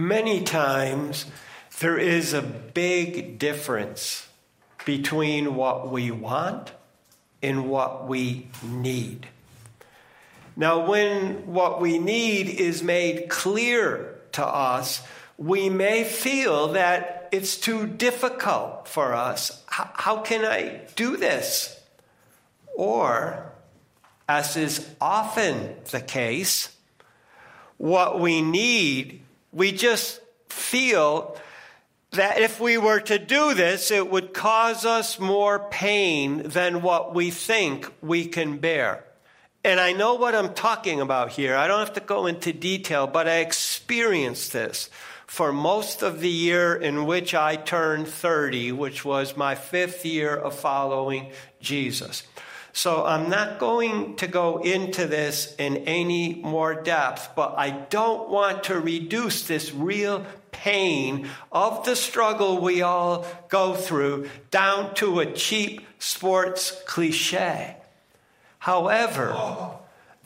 Many times there is a big difference between what we want and what we need. Now, when what we need is made clear to us, we may feel that it's too difficult for us. How, how can I do this? Or, as is often the case, what we need we just feel that if we were to do this, it would cause us more pain than what we think we can bear. And I know what I'm talking about here. I don't have to go into detail, but I experienced this for most of the year in which I turned 30, which was my fifth year of following Jesus. So I'm not going to go into this in any more depth, but I don't want to reduce this real pain of the struggle we all go through down to a cheap sports cliche. However,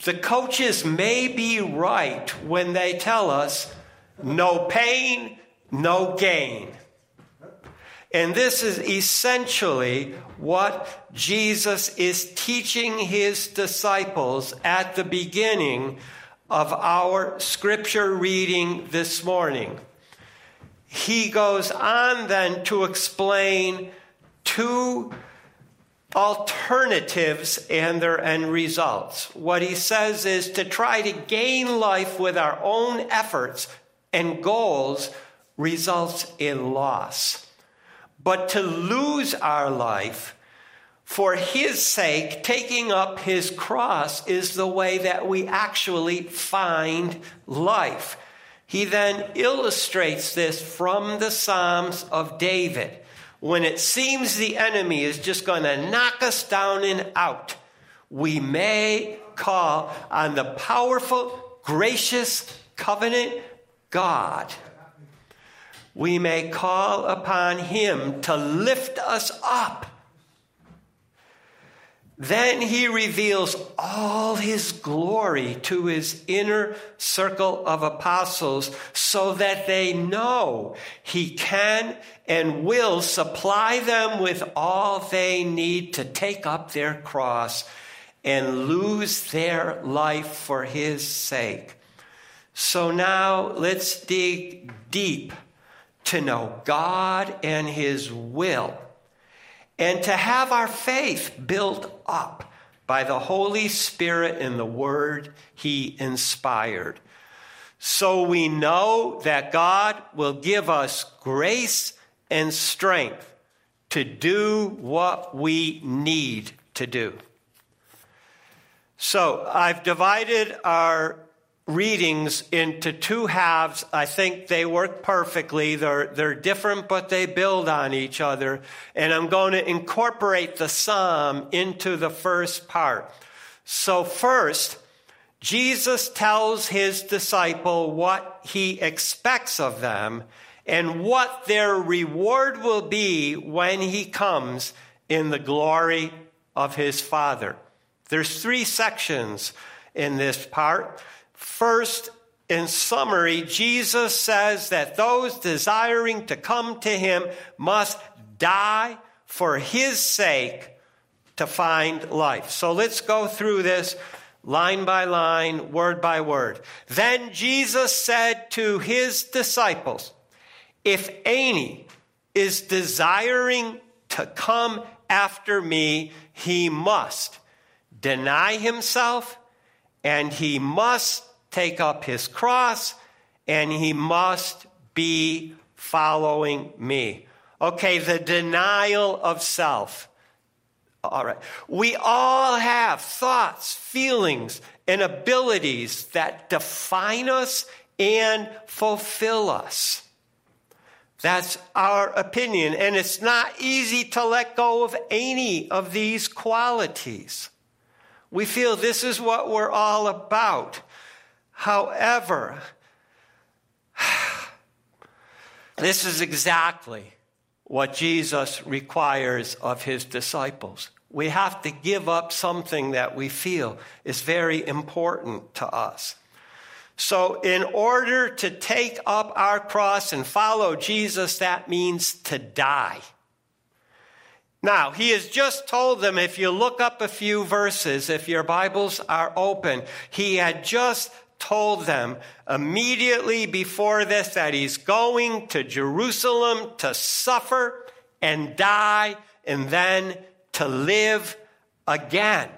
the coaches may be right when they tell us no pain, no gain. And this is essentially what Jesus is teaching his disciples at the beginning of our scripture reading this morning. He goes on then to explain two alternatives and their end results. What he says is to try to gain life with our own efforts and goals results in loss. But to lose our life for his sake, taking up his cross is the way that we actually find life. He then illustrates this from the Psalms of David. When it seems the enemy is just going to knock us down and out, we may call on the powerful, gracious, covenant God we may call upon him to lift us up. Then he reveals all his glory to his inner circle of apostles so that they know he can and will supply them with all they need to take up their cross and lose their life for his sake. So now let's dig deep to know God and His will, and to have our faith built up by the Holy Spirit and the Word He inspired. So we know that God will give us grace and strength to do what we need to do. So I've divided our readings into two halves. I think they work perfectly. They're, they're different, but they build on each other. And I'm going to incorporate the psalm into the first part. So, first, Jesus tells his disciple what he expects of them and what their reward will be when he comes in the glory of his Father. There's three sections in this part. First, in summary, Jesus says that those desiring to come to him must die for his sake to find life. So let's go through this line by line, word by word. Then Jesus said to his disciples, If any is desiring to come after me, he must deny himself and he must take up his cross and he must be following me. Okay, the denial of self. All right. We all have thoughts, feelings, and abilities that define us and fulfill us. That's our opinion. And it's not easy to let go of any of these qualities. We feel this is what we're all about. However, this is exactly what Jesus requires of his disciples. We have to give up something that we feel is very important to us. So, in order to take up our cross and follow Jesus, that means to die. Now, he has just told them, if you look up a few verses, if your Bibles are open, he had just told them immediately before this that he's going to Jerusalem to suffer and die and then to live again.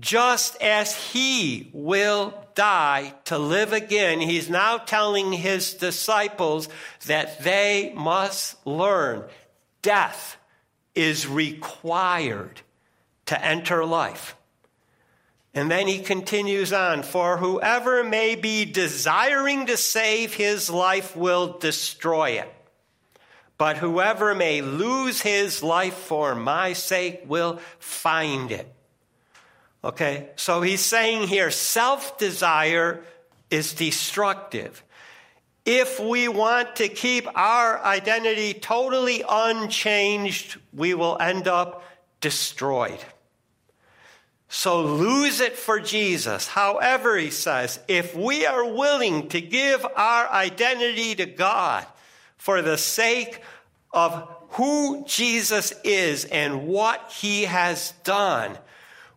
Just as he will die to live again, he's now telling his disciples that they must learn death is required to enter life. And then he continues on For whoever may be desiring to save his life will destroy it. But whoever may lose his life for my sake will find it. Okay, so he's saying here self desire is destructive. If we want to keep our identity totally unchanged, we will end up destroyed. So lose it for Jesus. However, he says, if we are willing to give our identity to God for the sake of who Jesus is and what he has done,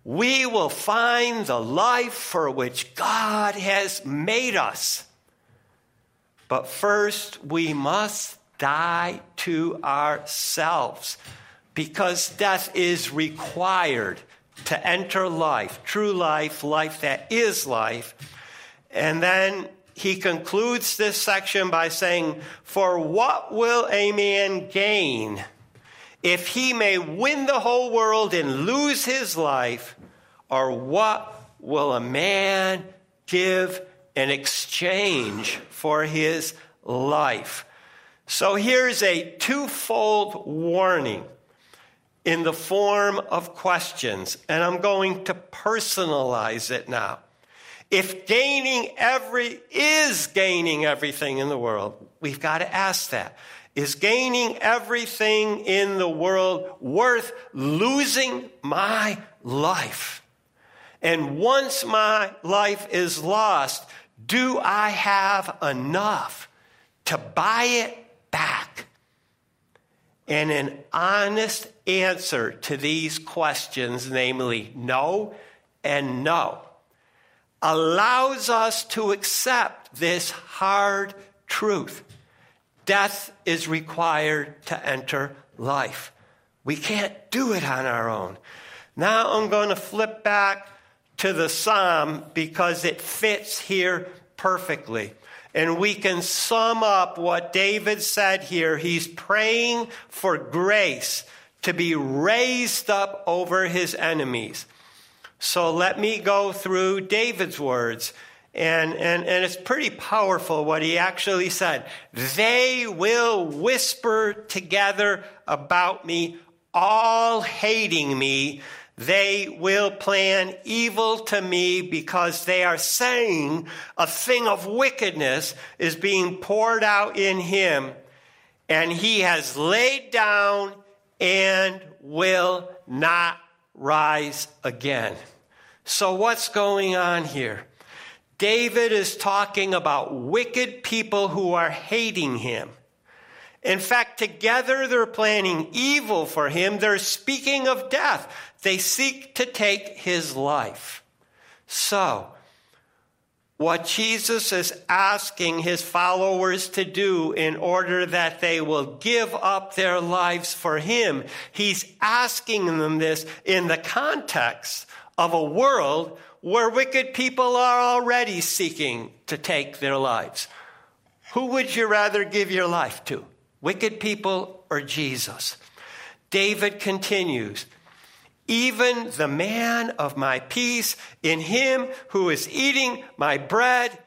we will find the life for which God has made us. But first, we must die to ourselves because death is required to enter life, true life, life that is life. And then he concludes this section by saying, For what will a man gain if he may win the whole world and lose his life? Or what will a man give in exchange for his life? So here's a twofold warning in the form of questions, and I'm going to personalize it now. If gaining every is gaining everything in the world, we've got to ask that. Is gaining everything in the world worth losing my life? And once my life is lost, do I have enough to buy it back? And an honest answer to these questions, namely no and no, allows us to accept this hard truth. Death is required to enter life. We can't do it on our own. Now I'm going to flip back to the psalm because it fits here perfectly. And we can sum up what David said here. He's praying for grace to be raised up over his enemies. So let me go through David's words. And, and, and it's pretty powerful what he actually said. They will whisper together about me, all hating me. They will plan evil to me because they are saying a thing of wickedness is being poured out in him, and he has laid down and will not rise again. So, what's going on here? David is talking about wicked people who are hating him. In fact, together they're planning evil for him. They're speaking of death. They seek to take his life. So, what Jesus is asking his followers to do in order that they will give up their lives for him, he's asking them this in the context of a world where wicked people are already seeking to take their lives. Who would you rather give your life to? Wicked people or Jesus? David continues, even the man of my peace, in him who is eating my bread,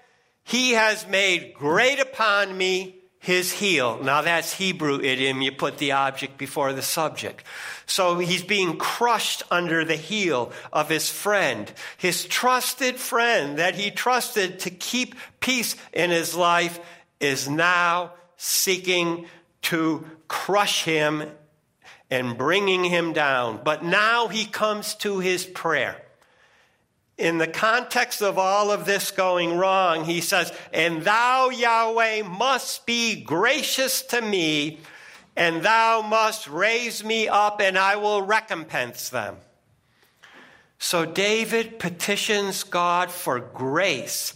he has made great upon me his heel. Now that's Hebrew idiom. You put the object before the subject. So he's being crushed under the heel of his friend, his trusted friend that he trusted to keep peace in his life is now seeking to crush him and bringing him down. But now he comes to his prayer. in the context of all of this going wrong, he says, And thou, Yahweh, must be gracious to me, and thou must raise me up, and I will recompense them. So David petitions God for grace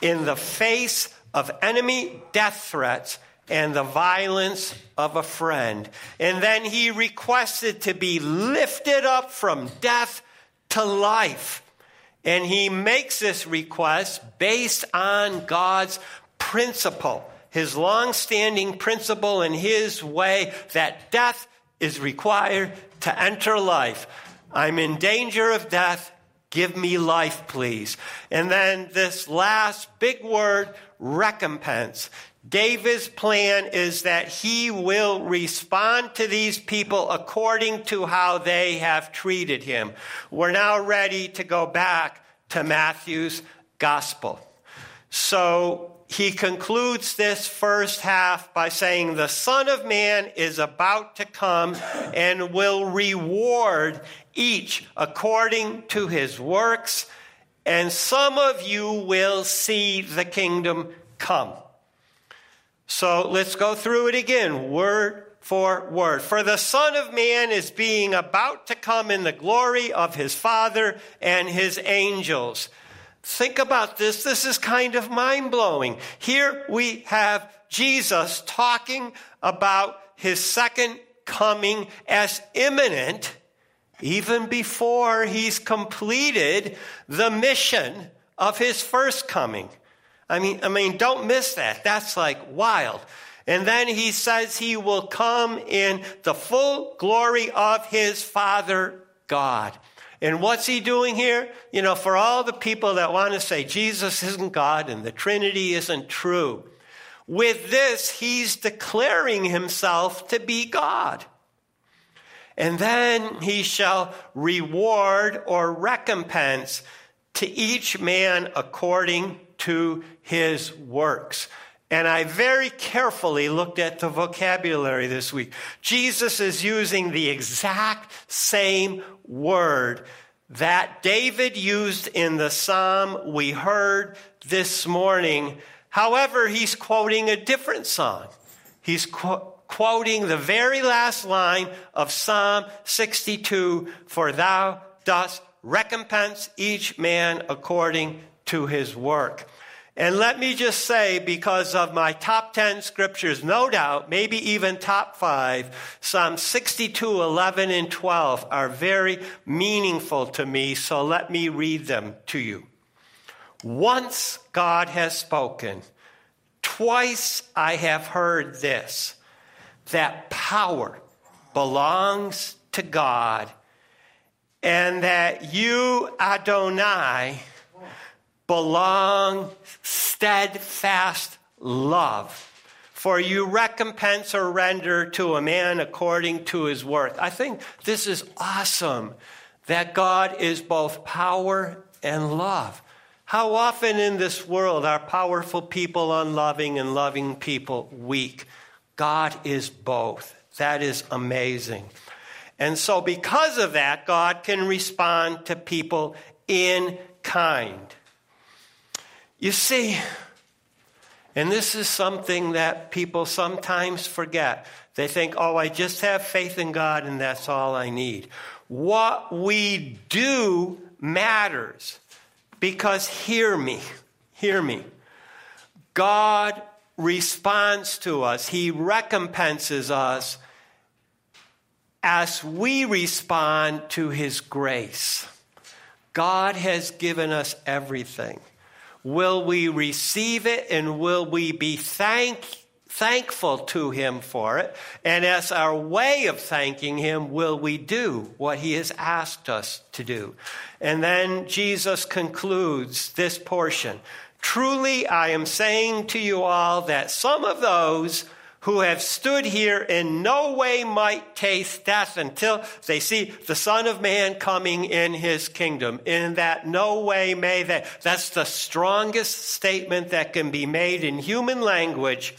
in the face of enemy death threats and the violence of a friend. And then he requested to be lifted up from death to life. And he makes this request based on God's principle, his long standing principle in his way that death is required to enter life. I'm in danger of death. Give me life, please. And then this last big word, recompense. David's plan is that he will respond to these people according to how they have treated him. We're now ready to go back to Matthew's gospel. So he concludes this first half by saying, The Son of Man is about to come and will reward each according to his works, and some of you will see the kingdom come. So let's go through it again, word for word. For the Son of Man is being about to come in the glory of his Father and his angels. Think about this. This is kind of mind blowing. Here we have Jesus talking about his second coming as imminent, even before he's completed the mission of his first coming. I mean, I mean, don't miss that. That's like wild. And then he says he will come in the full glory of his Father God. And what's he doing here? You know, for all the people that want to say Jesus isn't God and the Trinity isn't true, with this, he's declaring himself to be God. And then he shall reward or recompense to each man according to his works. And I very carefully looked at the vocabulary this week. Jesus is using the exact same word that David used in the psalm we heard this morning. However, he's quoting a different song. He's qu- quoting the very last line of Psalm 62 For thou dost recompense each man according to his work. And let me just say, because of my top 10 scriptures, no doubt, maybe even top five, Psalm 62, 11, and 12 are very meaningful to me, so let me read them to you. Once God has spoken, twice I have heard this, that power belongs to God, and that you, Adonai, belong steadfast love. For you recompense or render to a man according to his worth. I think this is awesome that God is both power and love. How often in this world are powerful people unloving and loving people weak? God is both. That is amazing. And so, because of that, God can respond to people in kind. You see, and this is something that people sometimes forget. They think, oh, I just have faith in God and that's all I need. What we do matters because hear me, hear me. God responds to us, He recompenses us as we respond to His grace. God has given us everything. Will we receive it and will we be thank, thankful to Him for it? And as our way of thanking Him, will we do what He has asked us to do? And then Jesus concludes this portion. Truly, I am saying to you all that some of those who have stood here in no way might taste death until they see the Son of Man coming in his kingdom. In that no way may they. That's the strongest statement that can be made in human language.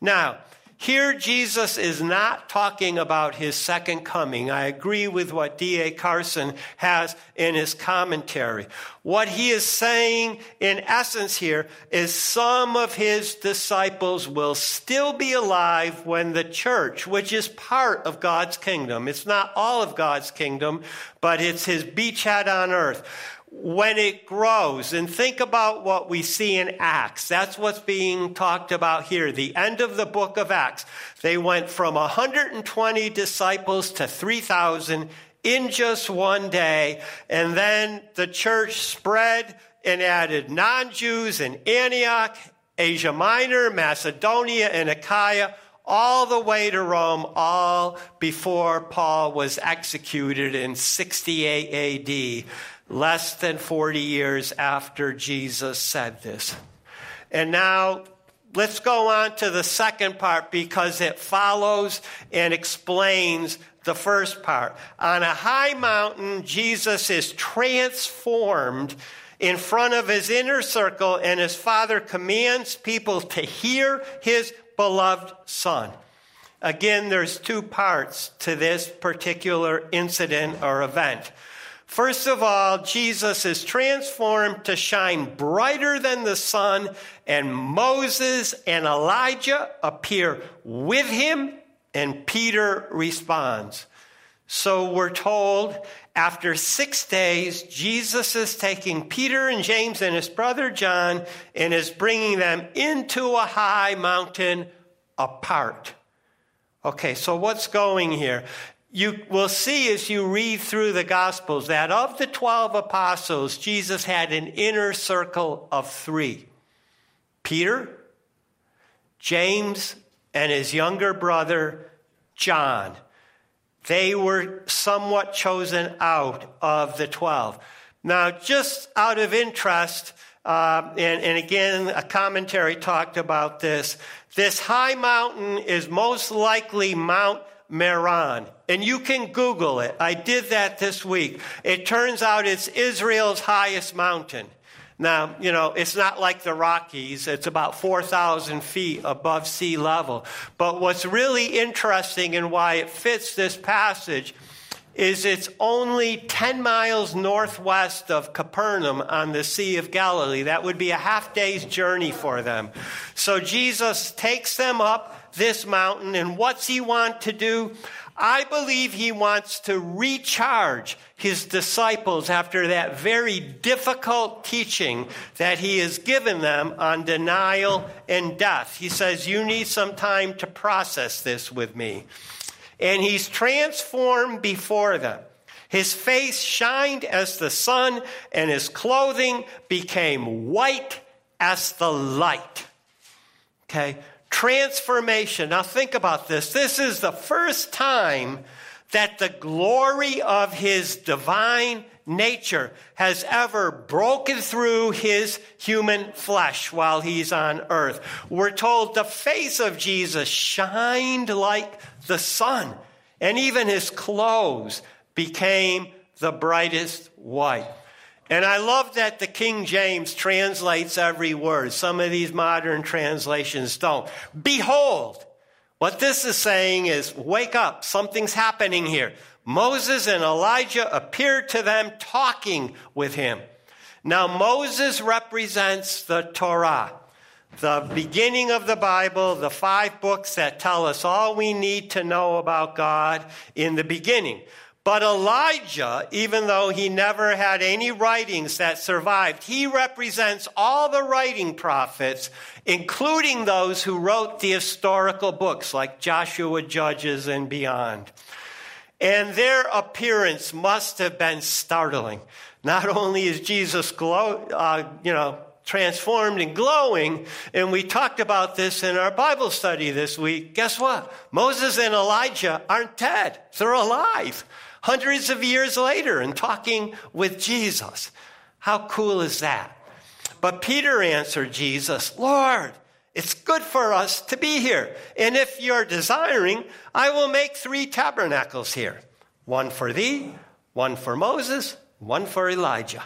Now, Here, Jesus is not talking about his second coming. I agree with what D.A. Carson has in his commentary. What he is saying in essence here is some of his disciples will still be alive when the church, which is part of God's kingdom, it's not all of God's kingdom, but it's his beachhead on earth when it grows. And think about what we see in Acts. That's what's being talked about here. The end of the book of Acts. They went from 120 disciples to 3,000 in just one day. And then the church spread and added non Jews in Antioch, Asia Minor, Macedonia, and Achaia all the way to Rome, all before Paul was executed in 68 AD less than 40 years after Jesus said this. And now let's go on to the second part because it follows and explains the first part. On a high mountain, Jesus is transformed in front of his inner circle, and his father commands people to hear his beloved son. Again, there's two parts to this particular incident or event. First of all, Jesus is transformed to shine brighter than the sun, and Moses and Elijah appear with him, and Peter responds. So we're told after six days, Jesus is taking Peter and James and his brother John and is bringing them into a high mountain apart. Okay, so what's going here? You will see as you read through the Gospels that of the 12 apostles, Jesus had an inner circle of three Peter, James, and his younger brother, John. They were somewhat chosen out of the 12. Now, just out of interest, uh, and, and again, a commentary talked about this. This high mountain is most likely Mount Meron. And you can Google it. I did that this week. It turns out it's Israel's highest mountain. Now, you know, it's not like the Rockies. It's about 4,000 feet above sea level. But what's really interesting and why it fits this passage is it's only 10 miles northwest of Capernaum on the Sea of Galilee. That would be a half day's journey for them. So Jesus takes them up this mountain. And what's he want to do? I believe he wants to recharge his disciples after that very difficult teaching that he has given them on denial and death. He says, You need some time to process this with me. And he's transformed before them. His face shined as the sun, and his clothing became white as the light. Okay? Transformation. Now, think about this. This is the first time that the glory of his divine nature has ever broken through his human flesh while he's on earth. We're told the face of Jesus shined like the sun, and even his clothes became the brightest white. And I love that the King James translates every word. Some of these modern translations don't. Behold. What this is saying is, wake up. Something's happening here. Moses and Elijah appeared to them talking with him. Now, Moses represents the Torah, the beginning of the Bible, the five books that tell us all we need to know about God in the beginning. But Elijah, even though he never had any writings that survived, he represents all the writing prophets, including those who wrote the historical books like Joshua, Judges, and beyond. And their appearance must have been startling. Not only is Jesus glow, uh, you know, transformed and glowing, and we talked about this in our Bible study this week. Guess what? Moses and Elijah aren't dead; they're alive hundreds of years later and talking with Jesus. How cool is that? But Peter answered Jesus, Lord, it's good for us to be here. And if you're desiring, I will make three tabernacles here one for thee, one for Moses, one for Elijah.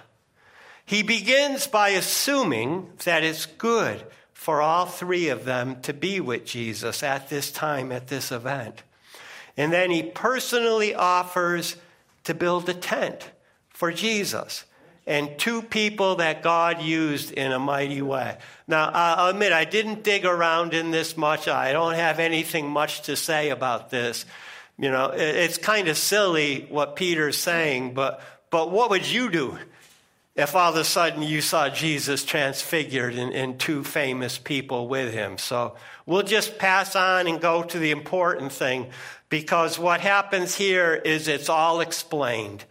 He begins by assuming that it's good for all three of them to be with Jesus at this time, at this event. And then he personally offers to build a tent for Jesus and two people that God used in a mighty way. Now, I'll admit, I didn't dig around in this much. I don't have anything much to say about this. You know, it's kind of silly what Peter's saying, but, but what would you do if all of a sudden you saw Jesus transfigured and, and two famous people with him? So we'll just pass on and go to the important thing because what happens here is it's all explained.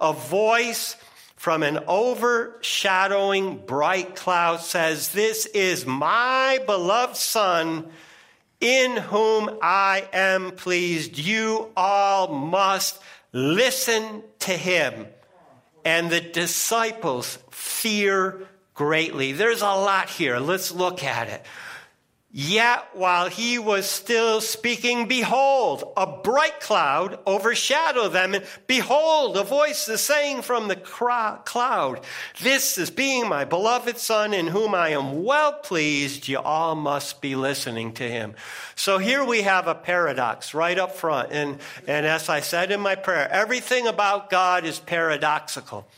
A voice from an overshadowing bright cloud says, This is my beloved Son in whom I am pleased. You all must listen to him. And the disciples fear greatly. There's a lot here. Let's look at it. Yet while he was still speaking, behold, a bright cloud overshadowed them. And behold, a voice is saying from the cloud, This is being my beloved Son in whom I am well pleased. You all must be listening to him. So here we have a paradox right up front. And, and as I said in my prayer, everything about God is paradoxical.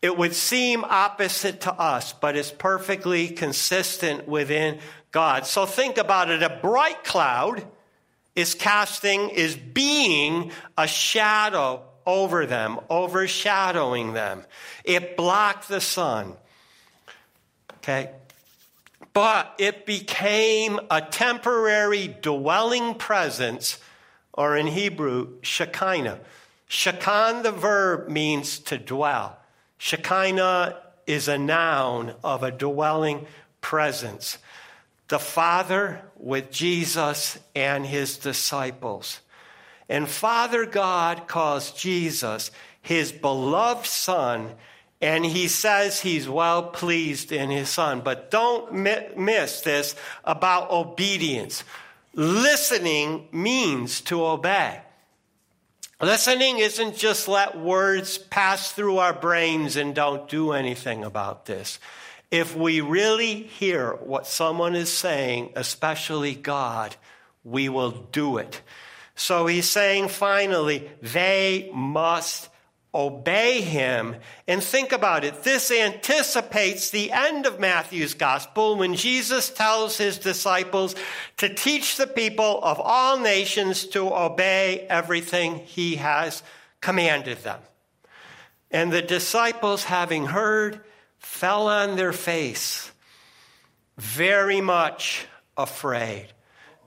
It would seem opposite to us, but it's perfectly consistent within God. So think about it. A bright cloud is casting, is being a shadow over them, overshadowing them. It blocked the sun. Okay? But it became a temporary dwelling presence, or in Hebrew, Shekinah. Shekinah, the verb, means to dwell. Shekinah is a noun of a dwelling presence the Father with Jesus and his disciples. And Father God calls Jesus his beloved Son, and he says he's well pleased in his Son. But don't miss this about obedience. Listening means to obey. Listening isn't just let words pass through our brains and don't do anything about this. If we really hear what someone is saying, especially God, we will do it. So he's saying finally, they must obey him. And think about it. This anticipates the end of Matthew's gospel when Jesus tells his disciples to teach the people of all nations to obey everything he has commanded them. And the disciples, having heard, fell on their face, very much afraid.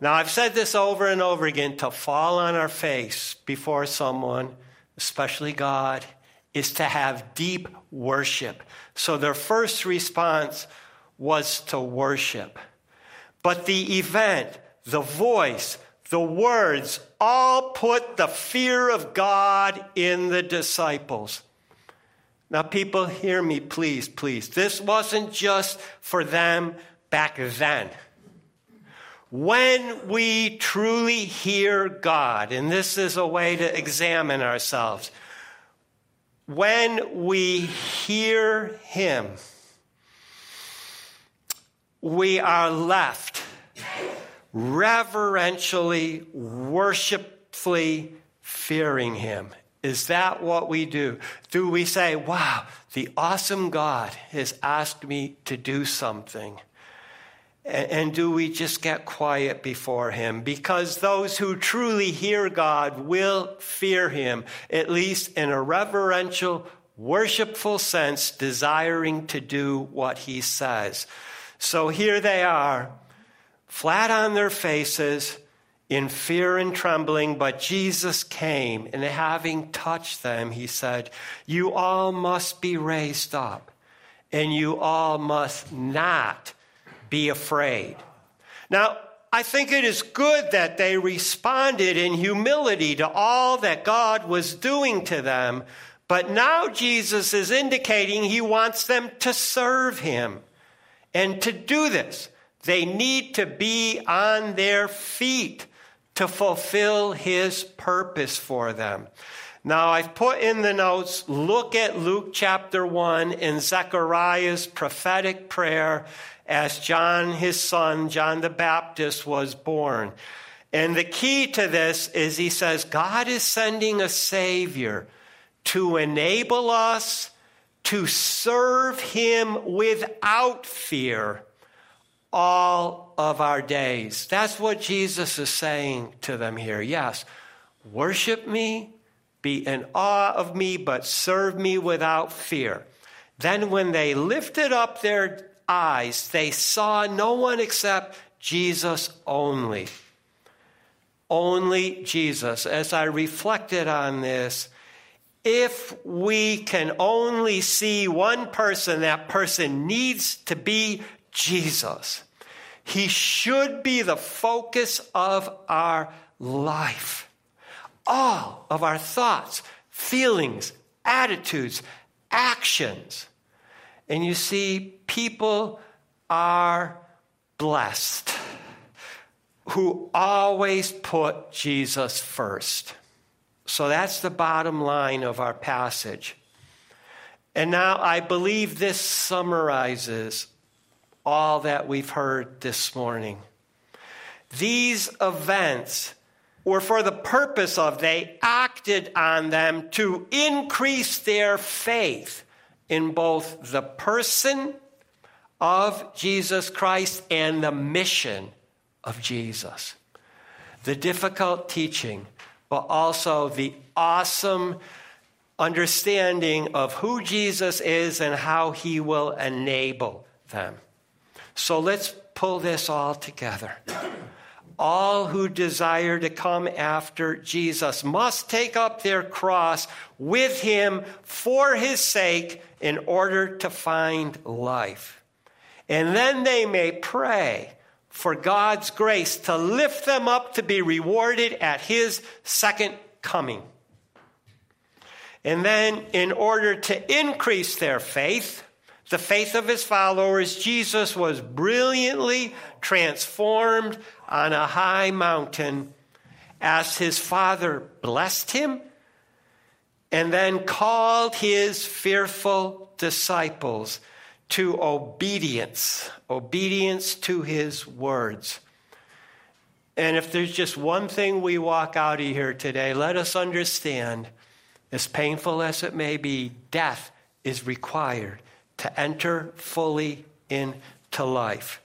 Now, I've said this over and over again to fall on our face before someone, especially God, is to have deep worship. So their first response was to worship. But the event, the voice, the words all put the fear of God in the disciples. Now, people, hear me, please, please. This wasn't just for them back then. When we truly hear God, and this is a way to examine ourselves, when we hear Him, we are left reverentially, worshipfully fearing Him. Is that what we do? Do we say, wow, the awesome God has asked me to do something? And do we just get quiet before Him? Because those who truly hear God will fear Him, at least in a reverential, worshipful sense, desiring to do what He says. So here they are, flat on their faces, in fear and trembling, but Jesus came, and having touched them, he said, You all must be raised up, and you all must not be afraid. Now, I think it is good that they responded in humility to all that God was doing to them, but now Jesus is indicating he wants them to serve him. And to do this, they need to be on their feet to fulfill his purpose for them. Now, I've put in the notes, look at Luke chapter 1 in Zechariah's prophetic prayer as John, his son, John the Baptist, was born. And the key to this is he says, God is sending a Savior to enable us to serve Him without fear all of our days. That's what Jesus is saying to them here. Yes, worship me be in awe of me, but serve me without fear. Then, when they lifted up their eyes, they saw no one except Jesus only. Only Jesus. As I reflected on this, if we can only see one person, that person needs to be Jesus. He should be the focus of our life all of our thoughts, feelings, attitudes, actions. And you see, people are blessed who always put Jesus first. So that's the bottom line of our passage. And now I believe this summarizes all that we've heard this morning. These events were for the purpose of, they acted on them to increase their faith in both the person of Jesus Christ and the mission of Jesus. The difficult teaching, but also the awesome understanding of who Jesus is and how he will enable them. So let's pull this all together all who desire to come after Jesus must take up their cross with him for his sake in order to find life. And then they may pray for God's grace to lift them up to be rewarded at his second coming. And then, in order to increase their faith, the faith of his followers, Jesus was brilliantly transformed on a high mountain as his father blessed him and then called his fearful disciples to obedience, obedience to his words. And if there's just one thing we walk out of here today, let us understand, as painful as it may be, death is required to enter fully into life.